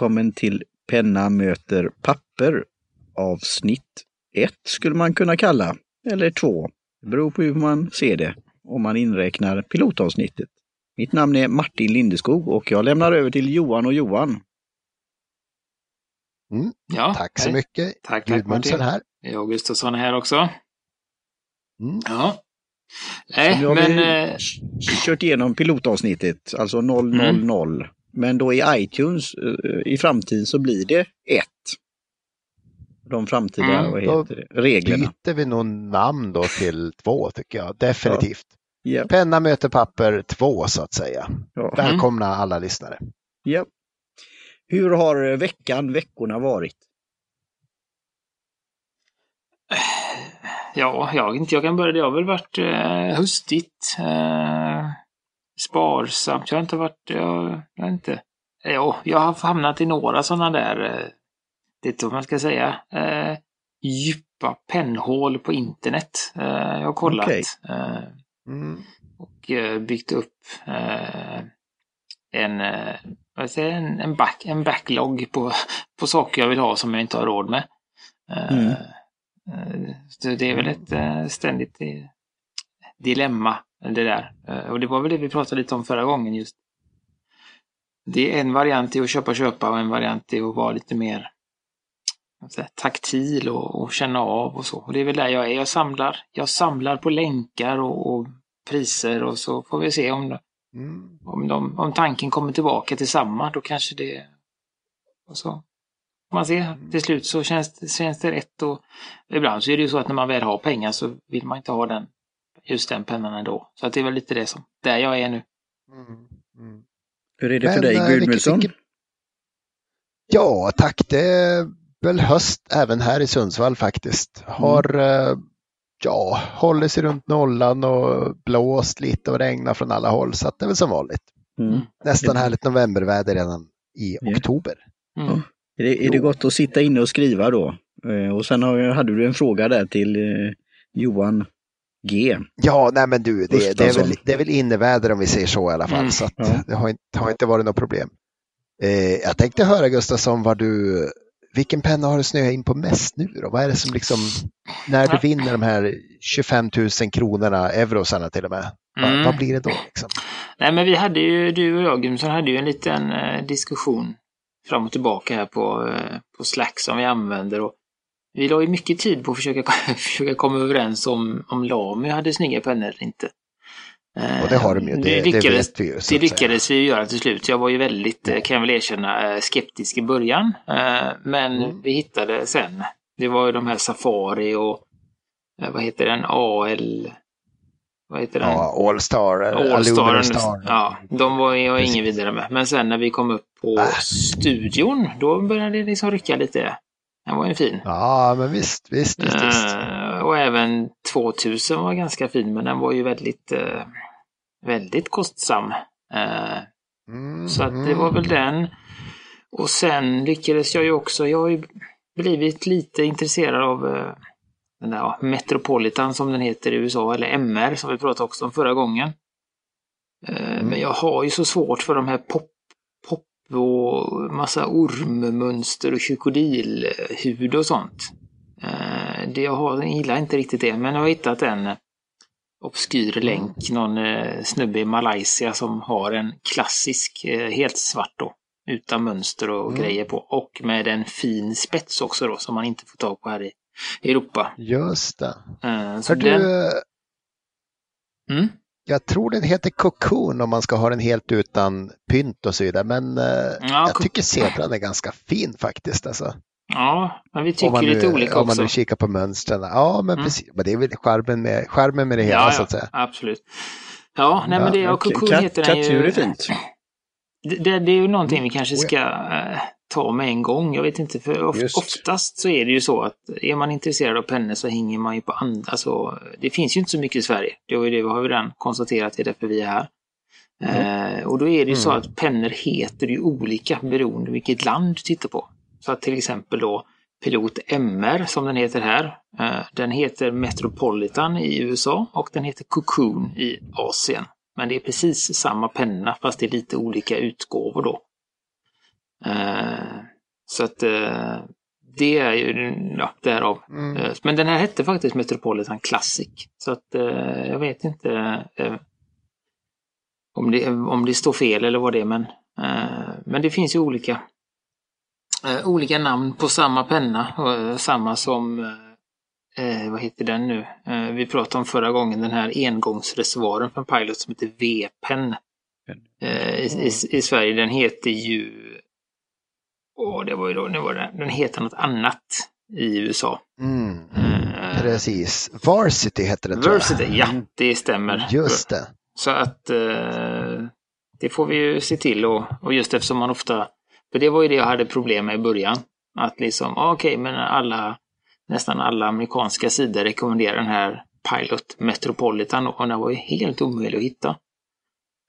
Välkommen till Penna möter papper avsnitt 1 skulle man kunna kalla, eller 2. Det beror på hur man ser det, om man inräknar pilotavsnittet. Mitt namn är Martin Lindeskog och jag lämnar över till Johan och Johan. Mm. Ja, Tack så hej. mycket. Tack, tack Martin. här. Jag Gustafsson är här också. Mm. Ja. Nej, men... vi eh, kört igenom pilotavsnittet, alltså 000. Mm. Men då i iTunes eh, i framtiden så blir det 1. De framtida Mm, vad då heter det, reglerna. Byter vi nog namn då till två tycker jag. Definitivt. Ja, Penna möter papper två så att säga. ja, Välkomna alla lyssnare. ja. Hur har veckan, veckorna varit? Ja, jag inte. Jag kan börja. Det har väl varit eh, höstigt. Eh, sparsamt. Jag har inte varit... Jag, jag inte. Jo, jag har hamnat i några sådana där... Eh, det är inte vad man ska säga. Eh, djupa pennhål på internet. Eh, jag har kollat. Okej. Eh, Mm. och eh, byggt upp eh, en, eh, vad säger, en, en, back, en backlog på, på saker jag vill ha som jag inte har råd med. Eh, Mm. eh, det är väl ett eh, ständigt eh, dilemma det där. Eh, och det var väl det vi pratade lite om förra gången just. Det är en variant i att köpa köpa och en variant i att vara lite mer säger, taktil och, och känna av och så. Och det är väl där jag är. Jag samlar, jag samlar på länkar och, och priser och så får vi se om, Mm. om, de, om tanken kommer tillbaka till samma. Då kanske det... Och så. Man ser till slut så känns, känns det rätt och ibland så är det ju så att när man väl har pengar så vill man inte ha den just den pennan ändå. Så att det är väl lite det som, där jag är nu. Mm. Mm. Hur är det för Men, dig, eh, Gudmundsson? vilket- Ja, tack. Det är väl höst även här i Sundsvall faktiskt. Har eh, ja, hållit sig runt nollan och blåst lite och regnat från alla håll. Så att det är väl som vanligt. Mm. Nästan Det- härligt novemberväder redan i Ja. oktober. Mm. Är det, är det gott att sitta inne och skriva då? Eh, Och sen har, hade du en fråga där till Johan G. Ja, nej men du, det, det, är, väl, det är väl inneväder om vi säger så i alla fall. Mm. Så att Ja. det har inte, har inte varit något problem. Eh, jag tänkte höra Gustafsson, vad du, vilken penna har du snöat in på mest nu då? Vad är det som liksom, när du Ja. vinner de här 25 000 kronorna, eurosarna till och med, vad, Mm. vad blir det då? Liksom? Nej men vi hade ju, du och jag Gudmundsson hade ju en liten eh, diskussion fram och tillbaka här på, eh, på Slack som vi använder. Och vi la ju mycket tid på att försöka, försöka komma överens om, om Lamy hade snygga pennor eller inte. Eh, Och det har de ju, det, det, lyckades, vet vi ju. det lyckades vi ju göra till slut. Jag var ju väldigt, eh, kan jag väl erkänna, eh, skeptisk i början. Eh, Men Mm. vi hittade sen. Det var ju de här Safari och eh, vad heter den? AL... Vad heter den? Ja, All-Star, eh, Allstar. Star. Ja, de var jag Precis. ingen vidare med. Men sen när vi kom upp på Äh. studion, då började det liksom rycka lite. Den var ju fin. Ja, men visst, visst, visst. visst. Eh, och även 2000 var ganska fin, men den var ju väldigt, eh, väldigt kostsam. Eh, Mm, så att det var väl den. Och sen lyckades jag ju också, jag har ju blivit lite intresserad av den där ja, Metropolitan som den heter i USA, eller MR som vi pratade också om förra gången. Mm. Men jag har ju så svårt för de här pop, pop och massa ormmönster och krokodilhud och sånt. Eh, Det jag, har, jag gillar inte riktigt det, men jag har hittat en obskyr länk, någon eh, snubbe i Malaysia som har en klassisk, eh, helt svart då, utan mönster och Mm. grejer på. Och med en fin spets också då, som man inte får tag på här i Europa. Just det. Så Hör du, den, eh, mm, Jag tror den heter Cocoon om man ska ha den helt utan pynt och så vidare. Men eh, Ja, jag tycker zebran är ganska fin faktiskt. Alltså. ja, men vi tycker lite nu, olika om man också. nu kikar på mönstren. Ja, men Mm. precis. Men det är väl charmen med, charmen med det hela ja, så ja, att säga. absolut. Ja, nej Ja, men det, och Katt- Cocoon heter den Kattdjur är ju. fint. Det, det, det är ju någonting vi kanske Oh, ja. Ta med en gång. Jag vet inte, för of, Just. oftast så är det ju så att är man intresserad av pennor så hänger man ju på andra. Alltså, det finns ju inte så mycket i Sverige. Det har, ju det, vi har ju redan konstaterat, det är därför vi är här. Eh, och då är det ju så Mm. att pennor heter ju olika beroende vilket land du tittar på. Så att till exempel då Pilot MR som den heter här. Eh, den heter Metropolitan i USA och den heter Cocoon i Asien. Men det är precis samma penna fast det är lite olika utgåvor då. Eh, så att eh, det är ju, ja, därav. Mm. Eh, Men den här hette faktiskt Metropolitan Classic. Så att jag vet inte om, det, om det står fel eller vad det är. Men, men det finns ju olika, olika namn på samma penna. samma som, eh, vad heter den nu? Eh, vi pratade om förra gången den här engångsreservoaren från Pilot som heter V-pen. Eh, i, i, I Sverige, den heter ju Åh, det var ju då, nu var det, den heter något annat i USA. Mm. Eh, Precis. Varsity hette jag. Versity, ja, det stämmer. Just det. Så att eh, det får vi ju se till och, och just eftersom man ofta, för det var ju det jag hade problem med i början. Att liksom, ah, okej, men alla, nästan alla amerikanska sidor rekommenderar den här Pilot Metropolitan och den var ju helt omöjlig att hitta.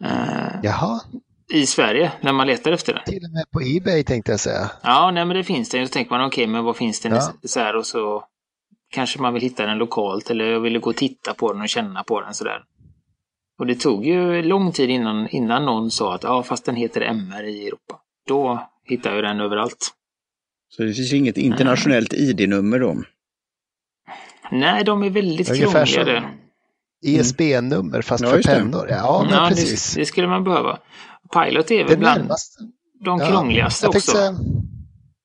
Eh, Jaha, I Sverige, när man letar efter den. till och med på Ebay tänkte jag säga. Ja, nej men det finns det. Så tänker man, okej, men vad finns det Ja. så här och så kanske man vill hitta den lokalt eller jag ville gå och titta på den och känna på den sådär. Och det tog ju lång tid innan, innan någon sa att ja, fast den heter MR i Europa. Då hittar jag den överallt. Så det finns inget internationellt ID-nummer då? Nej, de är väldigt Ungefär krångliga. som det. ISB-nummer fast Ja, för pennor. Ja, men Ja, precis. det, det skulle man behöva. Pilot är väl bland närmaste. de Ja, krångligaste jag tänkte också. säga,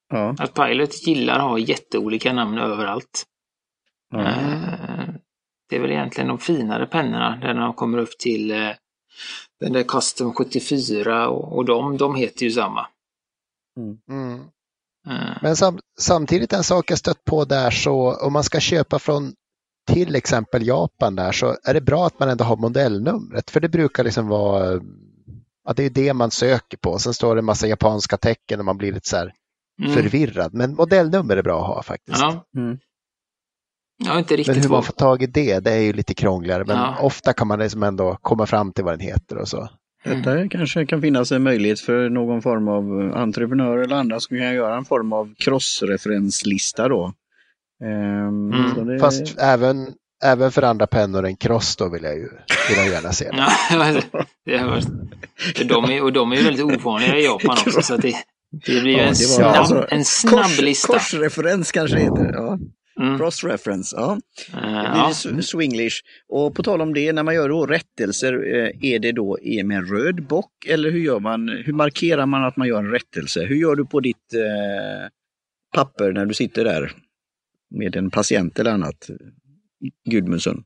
Ja. Att Pilot gillar att ha jätteolika namn överallt. ja. Eh, Det är väl egentligen de finare pennorna där de kommer upp till eh, den där Custom 74 och, och de, de heter ju samma. mm. Eh, Men sam, samtidigt en sak jag stött på där så om man ska köpa från till exempel Japan där så är det bra att man ändå har modellnumret för det brukar liksom vara ja, det är det man söker på. Sen står det en massa japanska tecken och man blir lite så här mm. förvirrad. Men modellnummer är bra att ha faktiskt. Ja, Mm. har inte riktigt Men hur man får tag i det, det är ju lite krångligare. Men Ja. ofta kan man liksom ändå komma fram till vad den heter och så. Detta kanske kan finnas en möjlighet för någon form av entreprenör eller andra som kan göra en form av crossreferenslista då. Ehm, Mm. det- Fast även, även för andra pennor än Cross då vill jag ju vill jag gärna se. De är, och de är ju väldigt ovanliga i Japan också. Så att det, det blir ju Ja, en, det var snabb, alltså- en snabb Kors, lista. korsreferens kanske det heter. Ja. Mm. Cross-reference, ja. Eh, Det blir swinglish. Och på tal om det, när man gör då rättelser, eh, är det då är med en röd bock eller hur gör man? Hur markerar man att man gör en rättelse? Hur gör du på ditt eh, papper när du sitter där med en patient eller annat? Gudmundsson.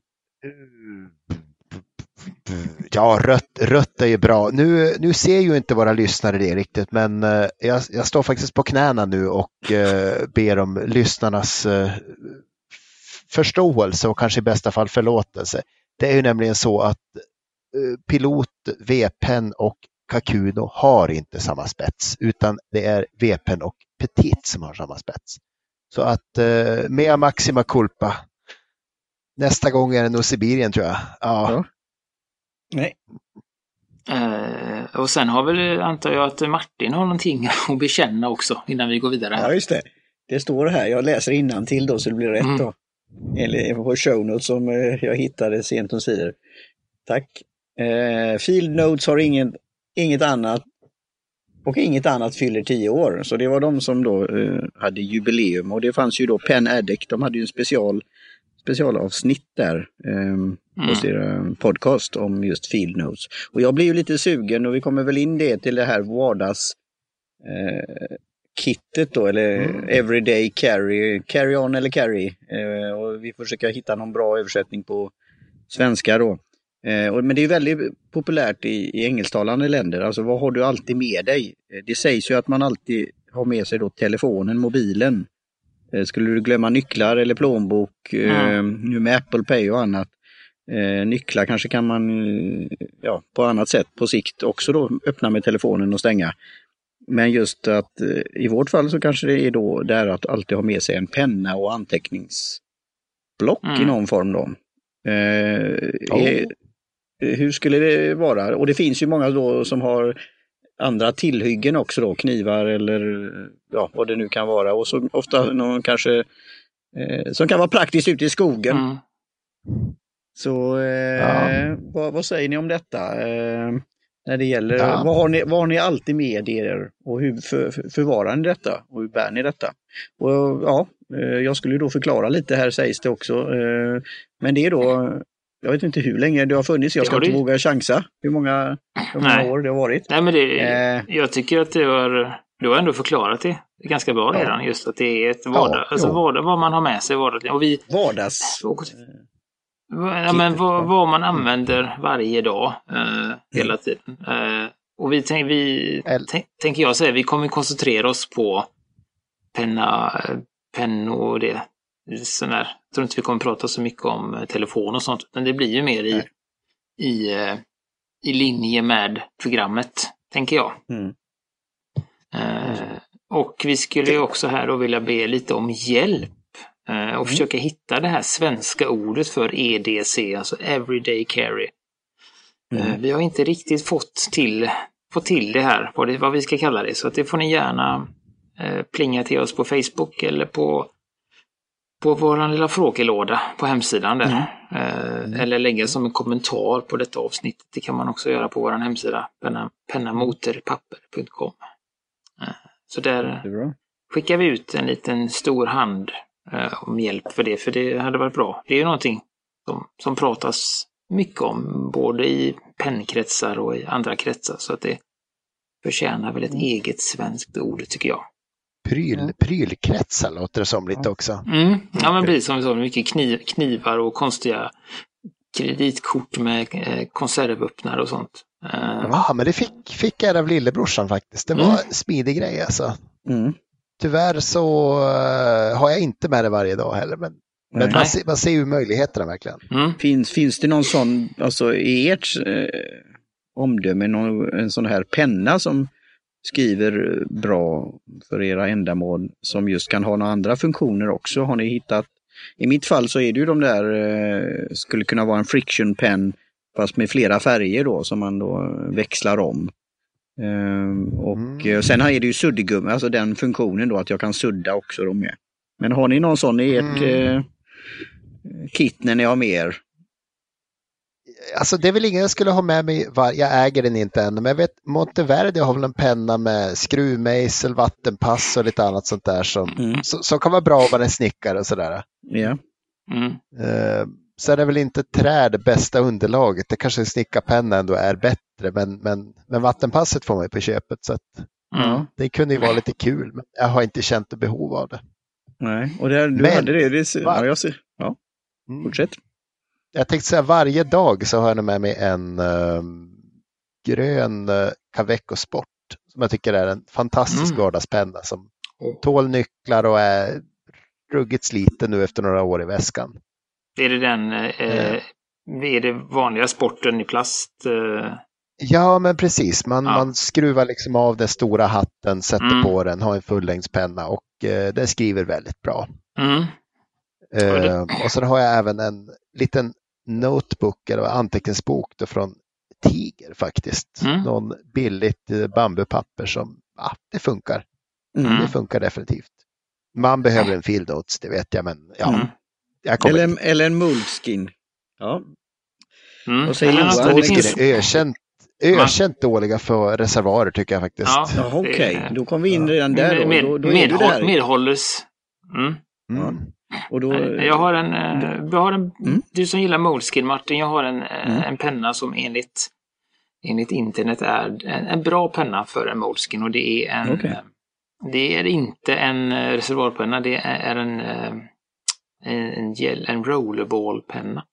Ja, rött, rött är ju bra. Nu, nu ser ju inte våra lyssnare det riktigt, men eh, jag, jag står faktiskt på knäna nu och eh, ber om lyssnarnas eh, förståelse och kanske i bästa fall förlåtelse. Det är ju nämligen så att eh, Pilot, V-pen och Kakuno har inte samma spets, utan det är V-pen och Petit som har samma spets. Så att eh, mea maxima culpa. Nästa gång är det nog Sibirien tror jag. Ja. Ja. Nej. Eh, och sen har väl, antar jag, att Martin har någonting att bekänna också innan vi går vidare. Ja, just det. Det står här, jag läser innan till då så det blir rätt Mm. då. Eller på show notes som eh, jag hittade sent om sidor. Tack. Eh, Field Notes har ingen, inget annat och inget annat fyller 10 år. Så det var de som då eh, hade jubileum och det fanns ju då Penn Addict, de hade ju en special, specialavsnitt där eh, på Mm. sin podcast om just Field Notes. Och jag blir ju lite sugen och vi kommer väl in det till det här vardags eh, kittet då, eller Mm. Everyday Carry, Carry On eller Carry. Eh, och vi får försöka hitta någon bra översättning på svenska då. Eh, och- men det är väldigt populärt i, i engelsktalande länder. Alltså vad har du alltid med dig? Eh, Det sägs ju att man alltid har med sig då telefonen, mobilen. Eh, skulle du glömma nycklar eller plånbok, eh, nu med Apple Pay och annat. Eh, nycklar kanske kan man ja, på annat sätt på sikt också då öppna med telefonen och stänga. Men just att i vårt fall så kanske det är då där att alltid ha med sig en penna och anteckningsblock i Mm. någon form då. Eh, Oh. är, hur skulle det vara? Och det finns ju många då som har andra tillhyggen också då, knivar eller ja, vad det nu kan vara. Och så ofta någon kanske eh, som kan vara praktiskt ute i skogen. Mm. Så eh, Ja. vad, vad säger ni om detta? Eh, När det gäller, Ja. vad, har ni, vad har ni alltid med er och hur för, för, förvarar ni detta och hur bär ni detta? Och ja, eh, jag skulle då förklara lite här sägs det också. eh, Men det är då, jag vet inte hur länge det har funnits, jag ska Ja, det- inte våga chansa hur många, hur många Nej. år det har varit. Nej, men det, Eh. jag tycker att det var, du har ändå förklarat det ganska bra Ja. redan. Just att det är ett vardag, Ja, alltså jo. vardag, vad man har med sig vardagligen. Och vi, Vardags... och, ja, men vad, vad man använder varje dag eh, hela tiden. Eh, och vi, tänk, vi tänk, tänker jag säga, vi kommer koncentrera oss på penna, eh, pennor och det. Sån där. Jag tror inte vi kommer prata så mycket om eh, telefon och sånt, men det blir ju mer i, i, eh, i linje med programmet, tänker jag. Mm. Eh, och vi skulle ju också här då vilja be lite om hjälp eh, och försöka hitta det här svenska ordet för EDC, alltså Everyday Carry. Eh, Mm. vi har inte riktigt fått till, fått till det här, vad, det, vad vi ska kalla det, så att det får ni gärna eh, plinga till oss på Facebook eller på på vår lilla frågelåda på hemsidan där. Eh, Eller lägga som en kommentar på detta avsnitt. Det kan man också göra på vår hemsida, penna, pennamoterpapper.com. Eh, så där skickar vi ut en liten stor hand eh, om hjälp för det, för det hade varit bra. Det är ju någonting som, som pratas mycket om, både i pennkretsar och i andra kretsar, så att det förtjänar väl ett eget svenskt ord, tycker jag. Pryl, prylkretsar låter det som lite också. Mm. Ja, men precis som vi sa, mycket kniv, knivar och konstiga kreditkort med eh, konservöppnare och sånt. Eh, Ja, men det fick, fick jag av lillebrorsan faktiskt. Det var Mm. en smidig grej alltså. Mm. Tyvärr så eh, har jag inte med det varje dag heller, men, men man, ser, man ser ju möjligheterna verkligen. mm. Finns, finns det någon sån, alltså i ert eh, omdöme, någon, en sån här penna som skriver bra för era ändamål som just kan ha några andra funktioner också? Har ni hittat? I mitt fall så är det ju de där, eh, skulle kunna vara en friction pen fast med flera färger då som man då växlar om. Ehm, och Mm. eh, sen är det ju suddgummi, alltså den funktionen då att jag kan sudda också då med. Men har ni någon sån i ert Mm. eh, kit när ni har med er? Alltså det är väl ingen jag skulle ha med mig, var, jag äger den inte än, men jag vet Monteverdi har väl en penna med skruvmejsel, vattenpass och lite annat sånt där som, Mm. som, som kan vara bra om man är snickare och sådär. Ja. Mm. Eh, så är det väl inte trä det bästa underlaget, det kanske snickarpenna ändå är bättre, men, men, men vattenpasset får man ju på köpet så att Mm. det kunde ju vara lite kul, men jag har inte känt behov av det. Nej, och där, du Men- hade det. det ja, jag ser. Ja, Mm. Jag tänkte säga varje dag så har jag med mig en ehm, grön uh, Caveco Sport som jag tycker är en fantastisk Mm. vardagspenna som Åh. tål nycklar och är ruggigt sliten nu efter några år i väskan. Är det den, eh, är det vanliga sporten i plast? Eh, Ja, men precis. Man, Ja. man skruvar liksom av den stora hatten, sätter Mm. på den, har en fullängdspenna och eh, den skriver väldigt bra. mm. Eh, och sen har jag även en liten notebook eller anteckningsbok då från Tiger faktiskt. Mm. Någon billigt eh, bambupapper som, ja, det funkar. Mm. Det funkar definitivt. Man behöver en field notes, det vet jag, men ja, Mm. jag Eller, inte. eller en moleskin. Ja, Mm. Säger Eller Johan? Alltså, det finns, är ökänt, ökänt dåliga för reservoarer tycker jag faktiskt. ja, okej. det- Då kom vi in redan där då. med, då, då är med, du där. medhålles. Mm. Mm. Och då, Jag har en, eh, jag har en Mm. du som gillar Moleskin Martin, jag har en, eh, Mm. en penna som enligt, enligt internet är en, en bra penna för en Moleskin och det är en, Okej. eh, det är inte en reservoarpenna, det är en, en, en, rollerballpenna.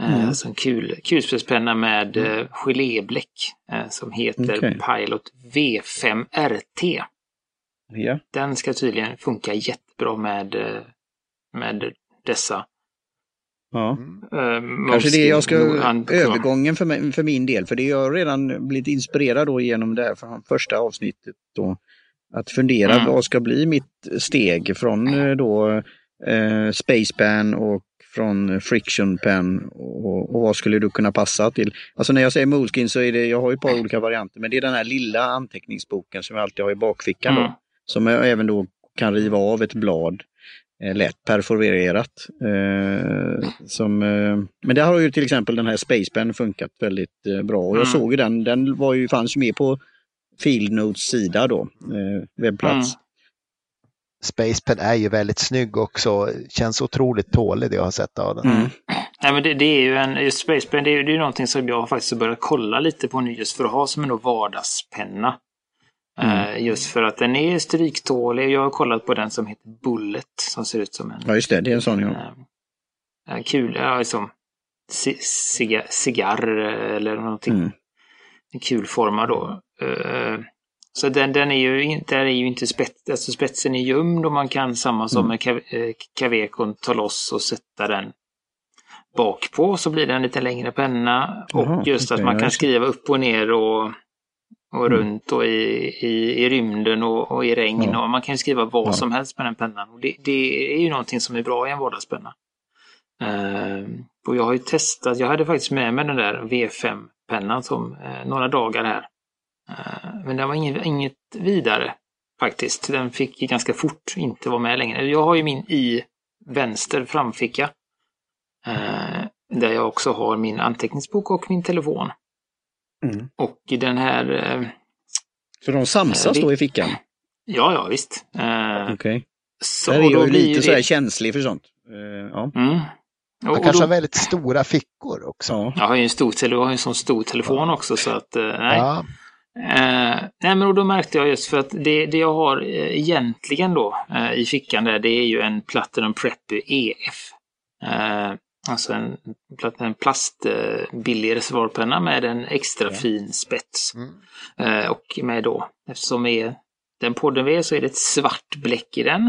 Mm. Alltså en kul, kulspetspenna med eh, gelébläck som heter Okej. Pilot V5 RT. ja. Den ska tydligen funka jättebra med, med dessa Ja. Mm. Uh, Kanske det jag ska, övergången för, mig, för min del, för det jag har redan blivit inspirerad då genom det här från första avsnittet då. Att fundera Mm. vad ska bli mitt steg från eh, då eh, Spacepan och från Friction Pen och, och vad skulle du kunna passa till? Alltså när jag säger Moleskin så är det, jag har ju ett par olika varianter, men det är den här lilla anteckningsboken som jag alltid har i bakfickan Mm. då. Som jag även då kan riva av ett blad. Eh, lätt perforerat. Eh, som, eh, men där har ju till exempel den här Spacepen funkat väldigt eh, bra. Och jag Mm. såg ju den, den var ju, fanns ju med på Fieldnotes sida då, eh, webbplats. Mm. Spacepen är ju väldigt snygg också. Känns otroligt tålig det jag har sett av den. Mm. Nej, men det, det är ju en, just Spacepen, det är ju det är någonting som jag faktiskt börjat kolla lite på nu just för att ha som en vardagspenna. Eh, just för att den är stryktålig. Jag har kollat på den som heter Bullet som ser ut som en Ja just det, det är en sån ja. eh, kul, ja, som ci- ciga- cigarr eh, eller någonting. Mm. En kul forma då. Så den, den är ju inte, är ju inte spets, alltså spetsen är gömd och man kan samma som Mm. med Cav- Cavecon ta loss och sätta den bak på så blir det en lite längre penna. Och just att okej, man kan skriva upp och ner och, och Mm. runt och i, i, i rymden och, och i regn. Ja. Och man kan ju skriva vad Ja. som helst med den pennan. Och det, det är ju någonting som är bra i en vardagspenna. Eh, och jag har ju testat, jag hade faktiskt med mig den där V5-pennan som eh, några dagar här. Eh, men den var inget, inget vidare faktiskt. Den fick ganska fort inte vara med längre. Jag har ju min i vänster framficka. Eh, där jag också har min anteckningsbok och min telefon. Mm. Och den här, eh, Så de samsas Eh, då i fickan? ja ja visst. Eh, Okej. så, Där är jag lite ju så här det- känslig för sånt. Eh, ja. Mm. Och, Man och kanske då, har väldigt stora fickor också. ja. jag har ju en stor, tele- jag har en sån stor telefon också så att, eh, nej. Ja, Eh, nej men och då märkte jag just för att det, det jag har eh, egentligen då eh, i fickan där det är ju en Platinum Preppy EF. Alltså en, en plast eh, billig reservoarpenna med en extra fin spets. Mm. Eh, och med då, eftersom är den podden vi är så är det ett svart bläck i den.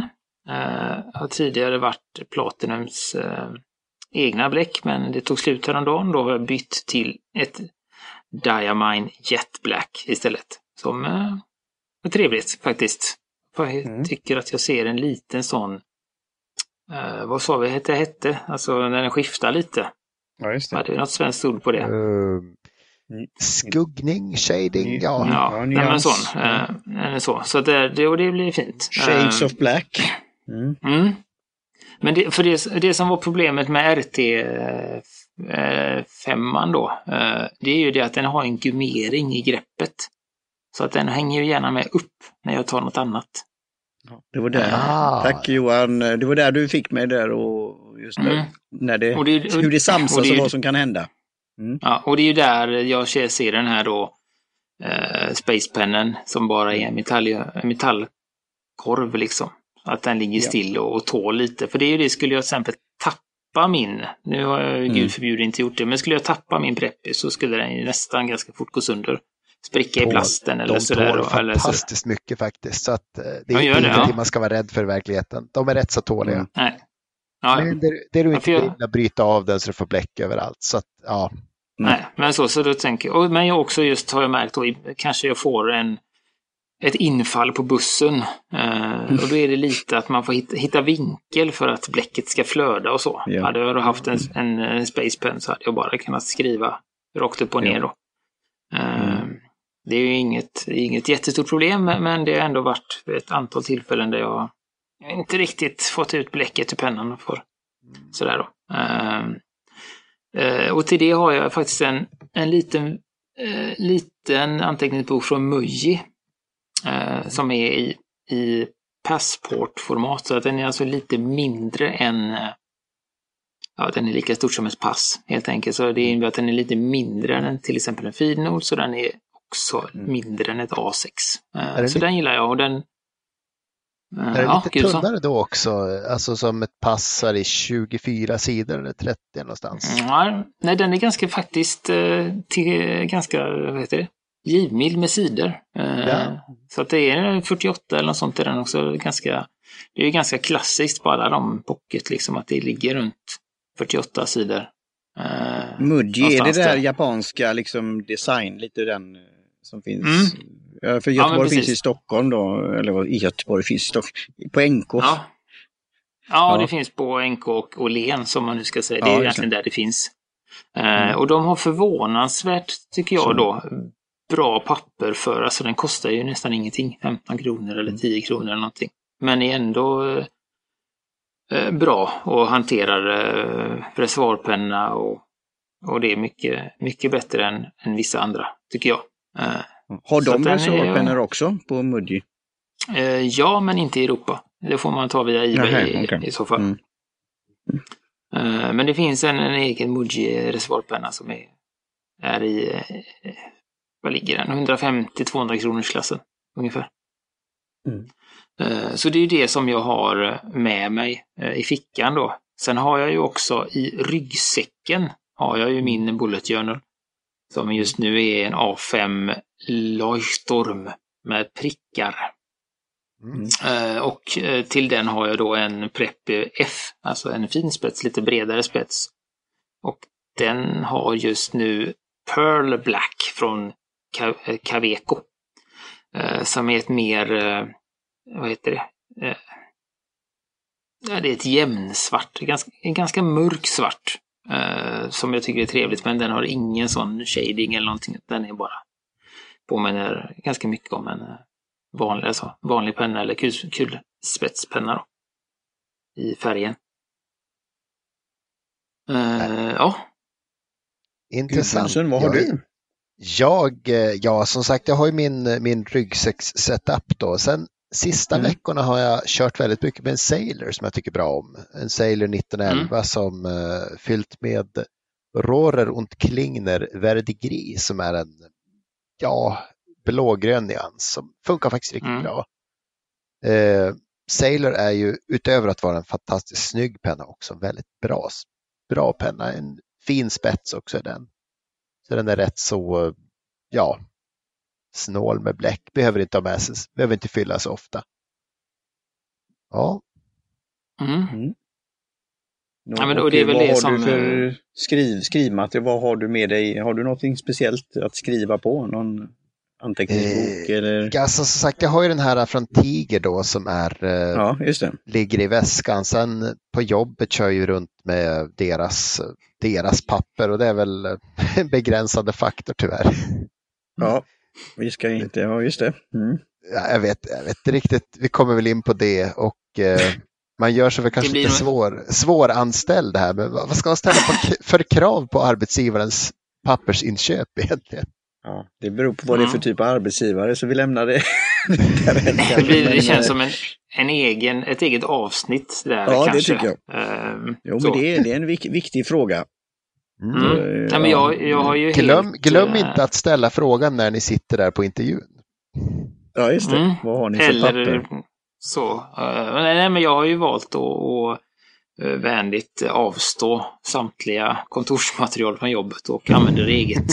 Eh, har tidigare varit Platinums eh, egna bläck men det tog slut häromdagen. Då har jag bytt till ett Diamine Jet Black istället. Som eh, är trevligt faktiskt. Jag Mm. tycker att jag ser en liten sån, eh, vad sa vi att det hette? Alltså när den skiftar lite. ja, just Hade vi något svenskt ord på det? Eh, skuggning, shading, ja. Ja, ja, nej, men sån. Eh, så. Så det, det, och det blir fint. Shades Eh, of black. Mm. Mm. Men det, för det, det som var problemet med RT eh, femman då, eh, det är ju det att den har en gummering i greppet. Så att den hänger ju gärna med upp när jag tar något annat. Det var där. Ah. Tack Johan. Det var där du fick mig där och just Mm. när det, Och det- hur det samsas och det och ju- vad som kan hända. Ja, och det är ju där jag ser ser den här då eh, Spacepennen som bara är en metall, metallkorv liksom. Att den ligger Ja. still och, och tål lite. För det är ju det, skulle jag till exempel tappa min, nu har jag Mm. gud förbjude inte gjort det, men skulle jag tappa min Preppy så skulle den ju nästan ganska fort gå sönder. Spricka i plasten eller De sådär. och- eller så. fantastiskt mycket faktiskt. Så att, eh, det är gör det, ingenting ja. man ska vara rädd för i verkligheten. De är rätt så tåliga. Mm. Nej. Ja, Men det, det du inte jag- vill är bryta av den så du får bläck överallt. Så att, ja, Nej, men så, så då tänker jag. och- Men jag också just har jag märkt då, kanske jag får en ett infall på bussen. Eh, och då är det lite att man får hitta, hitta vinkel för att bläcket ska flöda och så. Ja. Hade jag då haft en, en, en Space Pen så hade jag bara kunnat skriva rakt upp och ner Ja. då. Eh, det är ju inget, inget jättestort problem, men det har ändå varit ett antal tillfällen där jag inte riktigt fått ut bläcket ur pennan. För, sådär då. Uh, och till det har jag faktiskt en, en liten, uh, liten anteckningsbok från Muji. uh, som är i, i passportformat. Så att den är alltså lite mindre än Ja, den är lika stor som ett pass helt enkelt. Så det innebär att den är lite mindre än till exempel en Feednote. Så den är också Mm. mindre än ett A6. Eh, så lite- den gillar jag. Och den, eh, är det ja, lite gud, så. tunnare då också? Alltså som ett passar i 24 sidor eller 30 någonstans? Ja, nej, den är ganska faktiskt eh, till, ganska, vad heter det? Givmild med sidor. Ja. Så att det är 48 eller något sånt är den också. Ganska, det är ganska klassiskt på alla de pocket, liksom att det ligger runt 48 sidor. Eh, Mudji, är det där där. japanska liksom design, lite den som finns? Mm. Ja, för Ja, Göteborg finns precis. i Stockholm då, eller i Göteborg finns i Stockholm, på NK. Ja. ja, Ja. det finns på NK och Åhlén som man nu ska säga. Det Ja, är just egentligen där det finns. Eh, Mm. Och de har förvånansvärt, tycker jag Så. då, bra papper för, alltså den kostar ju nästan ingenting. 15 kronor eller Mm. 10 kronor eller någonting. Men är ändå eh, eh, bra och hanterar eh, reservoarpenna och, och det är mycket, mycket bättre än, än vissa andra, tycker jag. Eh, Har Så de är- reservoarpennor också på Mudgy? eh, ja, men inte i Europa. Det får man ta via Ebay i, okej. i så fall. Mm. Eh, men det finns en, en egen Muji reservoarpenna som är, är i, vad ligger den, 150-200 kronors klassen ungefär. Mm. Så det är ju det som jag har med mig i fickan då. Sen har jag ju också i ryggsäcken har jag ju min Bullet Journal. Som just nu är en A5 Leuchtturm med prickar. Mm. Eh, Och eh, till den har jag då en Preppy F, alltså en fin spets, lite bredare spets. Och den har just nu Pearl Black från Caveco. Eh, Som är ett mer, vad heter det? Ja, det är ett jämnsvart, ganska, en ganska mörk svart. Eh, Som jag tycker är trevligt, men den har ingen sån shading eller någonting. Den är bara, påminner ganska mycket om en eh, vanlig, alltså, vanlig penna eller kul, kulspetspenna då, i färgen. Eh, ja, Intressant. Gudmundsson, vad har Jag- du? Jag, eh, ja som sagt, jag har ju min, min ryggsäcks-setup då. Sen sista Mm. veckorna har jag kört väldigt mycket med en Sailor som jag tycker bra om. En Sailor 1911 som eh, fyllt med Rohrer und Klingner Verdigris som är en, ja, blågrön nyans som funkar faktiskt riktigt Mm. bra. Eh, Sailor är ju utöver att vara en fantastiskt snygg penna också en väldigt bra, bra penna. En fin spets också är den. Så den är rätt så, ja, snål med bläck. Behöver inte ha med sig, behöver inte fylla så ofta. Ja, mm. Nå, Ja, men och det är väl vad det har som, du för skriv, skrivmaterial? Vad har du med dig? Har du något speciellt att skriva på? Någon anteckningsbok Eh, eller? alltså, som sagt, jag har ju den här från Tiger då som är, eh, Ja, just det. ligger i väskan. Sen på jobbet kör jag ju runt med deras, deras papper och det är väl eh, en begränsande faktor tyvärr. Ja, vi ska inte, ja just det. Mm. Ja, jag, vet, jag vet inte riktigt, vi kommer väl in på det och eh, man gör sig väl kanske blir lite svår, svåranställd här, men vad vad ska man ställa på, för krav på arbetsgivarens pappersinköp egentligen? Ja, det beror på vad det är för Mm. typ av arbetsgivare, så vi lämnar det Det, blir, det känns som en, en egen, ett eget avsnitt där Ja, det kanske. tycker jag. Jo, men det är, det är en vik, viktig fråga. Mm. Eh, Nej, men jag, jag har ju Glöm, helt, glöm eh, inte att ställa frågan när ni sitter där på intervjun. Ja, just det. Mm. Vad har ni för Eller papper? så. Eh, nej, nej, men jag har ju valt att, vänligt avstå samtliga kontorsmaterial från jobbet och använder eget.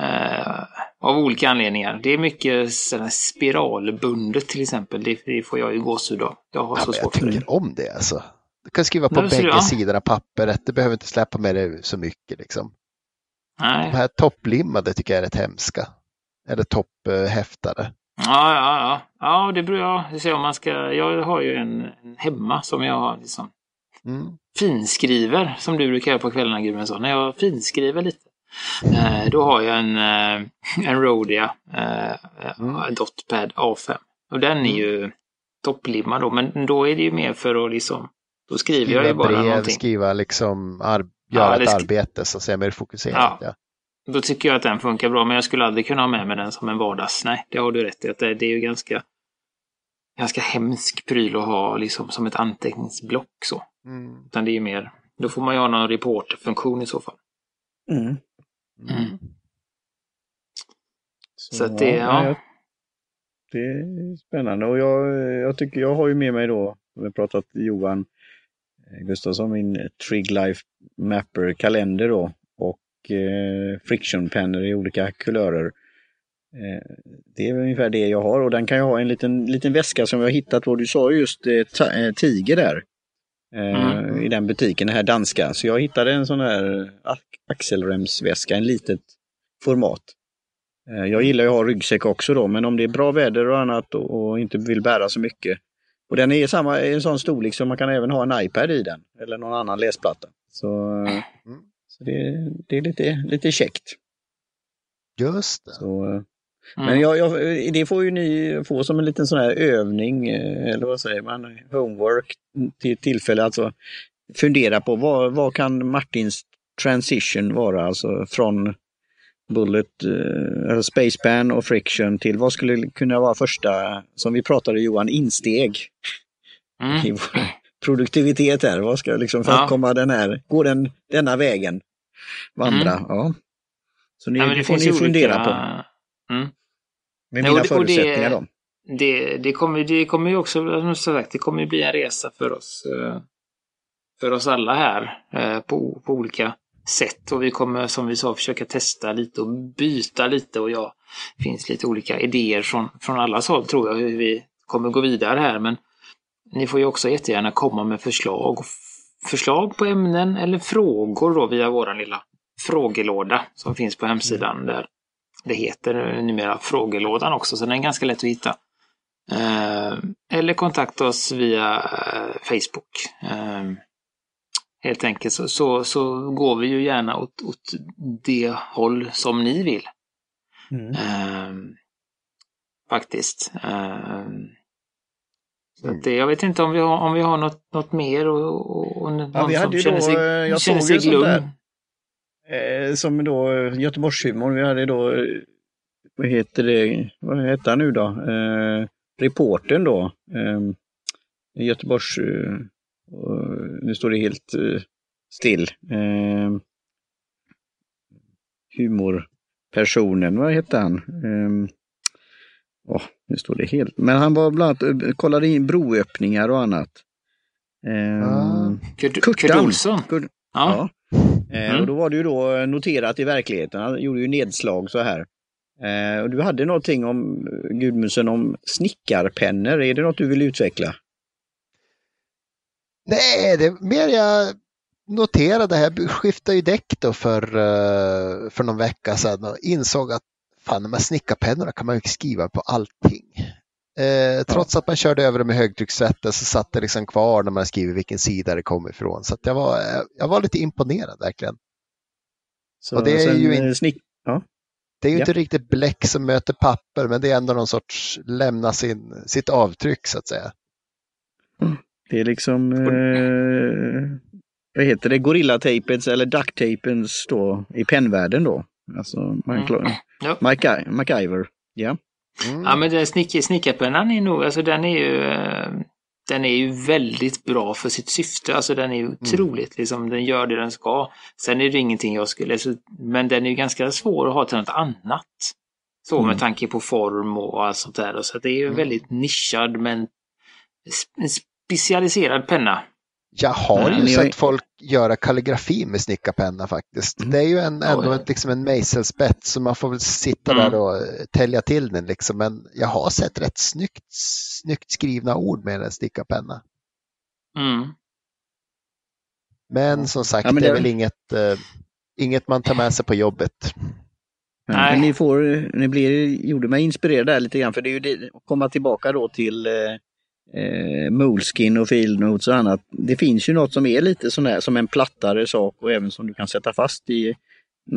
Eh, av olika anledningar. Det är mycket sådana spiralbundet till exempel. Det, det får jag ju gåshud av. Jag har Ja, så men jag svårt för det. tycker om det alltså. Du kan skriva på bägge ja. sidor av pappret, du behöver inte släppa med det så mycket. Liksom. Nej. De här topplimmade tycker jag är rätt hemska. Eller topphäftade. Ja, ja, ja. Ja, det beror jag om man ska. Jag har ju en, en hemma som jag har liksom Mm. finskriver, som du brukar göra på kvällarna Gudmundsson. När jag finskriver lite. Eh, då har jag en, eh, en Rhodia eh, Mm. Dotpad A5. Och den är ju topplimmad då, men då är det ju mer för att liksom, då skriver jag ju Skriva bara brev, någonting. skriva liksom, ar- Ja, göra eller ett sk- arbete så att säga mer fokuserat. Ja. Då tycker jag att den funkar bra, men jag skulle aldrig kunna ha med mig den som en vardags. Nej, det har du rätt i. Att det, det är ju ganska, ganska hemsk pryl att ha liksom som ett anteckningsblock så. Mm. Utan det är ju mer, då får man ju ha någon reporterfunktion i så fall. Mm. Mm. Så att det- ja. jag- Det är spännande och jag, jag tycker jag har ju med mig då, vi har pratat Johan eh, Gustafsson, min Trig Life Mapper kalender då och eh, frictionpennor i olika kulörer. Eh, det är ungefär det jag har och den kan jag ha i en liten, liten väska som jag hittat, vad du sa just eh, eh, Tiger där. Eh, Mm. I den butiken, den här danska. Så jag hittade en sån här ax- axelremsväska, en litet format. Eh, Jag gillar ju att ha ryggsäck också då, men om det är bra väder och annat och inte vill bära så mycket. Och den är samma, i en sån storlek så man kan även ha en iPad i den, eller någon annan läsplatta. Så, Mm. så det, det är lite, lite käckt. Just det. Så, eh, Men Mm. jag, jag, det får ju ni få som en liten sån här övning, eh, eller vad säger man, homework till tillfälle. Alltså fundera på vad, vad kan Martins transition vara, alltså från Bullet, eh, Spacepan och Friction till vad skulle kunna vara första, som vi pratade Johan, insteg i Mm. vår produktivitet här. Vad ska liksom för Ja. att komma den här, gå den, denna vägen, vandra. Mm. Ja. Så ni, Ja, det får ni fundera olika... på. Mm. Med mina det- och det- förutsättningar då. Det, det, kommer, det kommer ju också, som sagt, det kommer ju bli en resa för oss, eh, för oss alla här eh, på, på olika sätt. Och vi kommer, som vi sa, försöka testa lite och byta lite. Och ja, det finns lite olika idéer från, från allas håll tror jag, hur vi kommer gå vidare här. Men ni får ju också jättegärna komma med förslag. Förslag på ämnen eller frågor då via våran lilla frågelåda som finns på hemsidan där det heter numera frågelådan också, så den är ganska lätt att hitta. Eh, eller kontakta oss via eh, Facebook. Helt enkelt så, så, så går vi ju gärna åt, åt det håll som ni vill. Mm. Eh, faktiskt. Eh, så att det, jag vet inte om vi har, om vi har något, något mer och, och, och någon vi som hade känner då, sig, eh, jag känner sig där. Eh, som då eh, Göteborgshumor, vi hade då, vad heter det, vad heter han nu då? Eh, reporten då. Eh, Göteborgs, eh, nu står det helt eh, still. Eh, humorpersonen, vad heter han? Eh, åh, nu står det helt, men han var bland annat, eh, kollade in broöppningar och annat. Eh, Ah. Kurt, Kurt Kurtan. Olsson. Kurt- Ja. Eh, Mm. Och då var det ju då noterat i verkligheten, han gjorde ju nedslag så här. Eh, och du hade någonting om eh, Gudmundsen om snickarpennor, är det något du vill utveckla? Nej, det är mer jag noterade här. Jag skiftade ju däck då för, eh, för någon vecka sedan och insåg att fan, de här snickarpennorna kan man ju skriva på allting. Eh, trots att man körde över det med högtryckssätten så satt det liksom kvar när man skriver vilken sida det kom ifrån. Så jag, var, eh, jag var lite imponerad verkligen. Så Och det är ju in- snick... Det är ju Ja. inte riktigt bläck som möter papper men det är ändå någon sorts lämna sin, sitt avtryck så att säga. Det är liksom, eh, vad heter det, gorillatejpens eller ducktapens då i pennvärlden då. Alltså, man Mm. Mike, MacGyver. Ja. Mm. Ja, men den snick, snickarpennan är nog, alltså den är ju, eh, den är ju väldigt bra för sitt syfte. Alltså den är ju otroligt, liksom, den gör det den ska. Sen är det ingenting jag skulle, alltså, men den är ju ganska svår att ha till något annat. Så Mm. med tanke på form och allt sånt där. Så det är ju Mm. väldigt nischad men specialiserad penna. Jag har Nej, ju sett folk göra kalligrafi med snickarpenna faktiskt. Mm. Det är ju en, ändå ett, liksom en mejselspets så man får väl sitta Mm. där och eh, tälja till den liksom. Men jag har sett rätt snyggt, snyggt skrivna ord med en snickarpenna. Mm. Men som sagt, Ja, men det är det- väl inget, eh, inget man tar med sig på jobbet. Nej. men ni, får, ni blir, gjorde mig inspirerad där lite grann för det är ju det, att komma tillbaka då till eh, eh, Moleskin och Field Notes och annat. Det finns ju något som är lite sån där som en plattare sak och även som du kan sätta fast i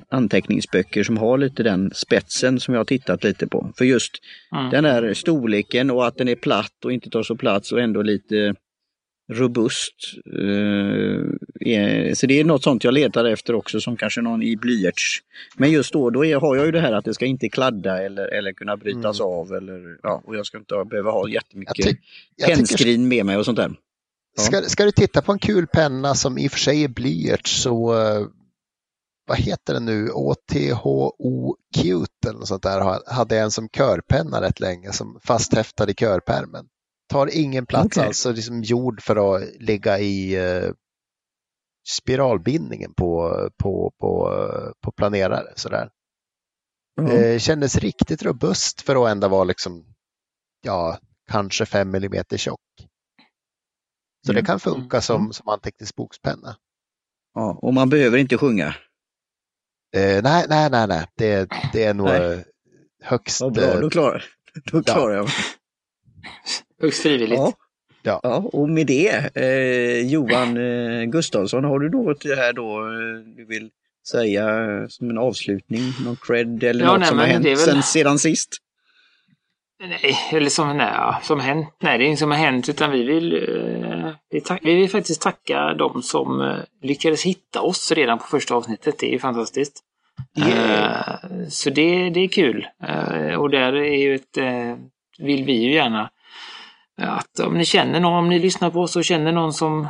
anteckningsböcker som har lite den spetsen som jag har tittat lite på. För just Mm. den där storleken och att den är platt och inte tar så plats och ändå lite robust. Eh, är- så det är något sånt jag letar efter också som kanske någon i blyerts. Men just då, då har jag ju det här att det ska inte kladda eller, eller kunna brytas Mm. av. Eller, ja, och jag ska inte behöva ha jättemycket pennskrin med mig och sånt där. Ja. ska, ska du titta på en kul penna som i och för sig är blyerts så eh, vad heter den nu? OTHO Cute eller något sånt där ha- hade jag en som körpenna rätt länge som fasthäftade i körpärmen. Tar ingen plats Okej. alls, så liksom gjord för att ligga i eh, spiralbindningen på, på, på, på planerare. Sådär. Ja. Eh, kändes riktigt robust för att ändå vara liksom, ja, kanske 5 mm tjock. Så det Mm. kan funka som, som anteckningsbokspenna. Ja, och man behöver inte sjunga. Eh, nej, nej, nej, nej. Det, det är nog Nej. eh, högst... Vad bra, eh, då klarar, då klarar jag mig. Högst frivilligt. Ja. Ja. ja, och med det, eh, Johan eh, Gustafsson, har du något här då eh, du vill säga som en avslutning? Någon cred eller Ja, något nej, som har hänt väl- sen, sedan sist? Nej, eller som, nej, ja, som hänt. Nej, det är inget som har hänt utan vi vill, eh, vi, vi vill faktiskt tacka de som eh, lyckades hitta oss redan på första avsnittet. Det är ju fantastiskt. Yeah. Eh, så det, det är kul. Eh, och där är ju ett, eh, vill vi ju gärna att om ni känner någon, om ni lyssnar på oss och känner någon som,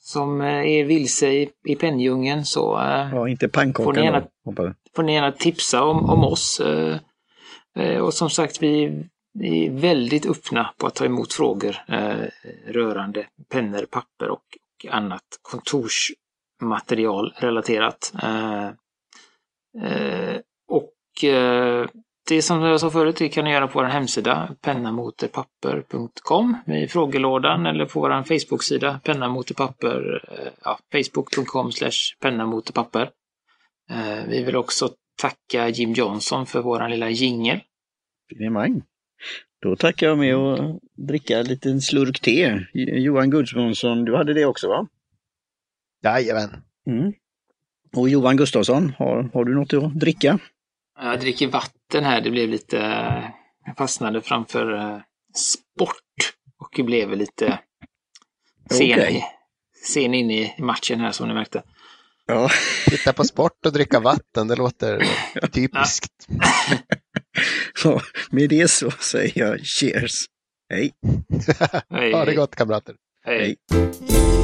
som eh, är vilse i, i penndjungeln så eh, Ja, inte Får ni gärna- då, får ni gärna tipsa om, om oss. Eh, och som sagt, vi är väldigt öppna på att ta emot frågor rörande pennor, papper och, och annat kontorsmaterial relaterat. Och det som jag sa förut, det kan ni göra på vår hemsida pennamotepapper.com i frågelådan eller på vår Facebook-sida pennamotepapper, eh, ja, facebook.com slash pennamotepapper. Eh, Vi vill också tacka Jim Johnson för våran lilla jingel. Finemang. Då tackar jag med att dricka en liten slurk te. Johan Gudmundsson, du hade det också va? Jajamän. Mm. Och Johan Gustafsson, har, har du något att dricka? Jag dricker vatten här, det blev lite... Jag fastnade framför eh, sport och blev lite sen, Okej. sen in i matchen här som ni märkte. Ja. Titta på sport och dricka vatten, det låter typiskt. ja. Med det så säger jag cheers. Hej! Hej, Ha det gott kamrater. hej. Hej.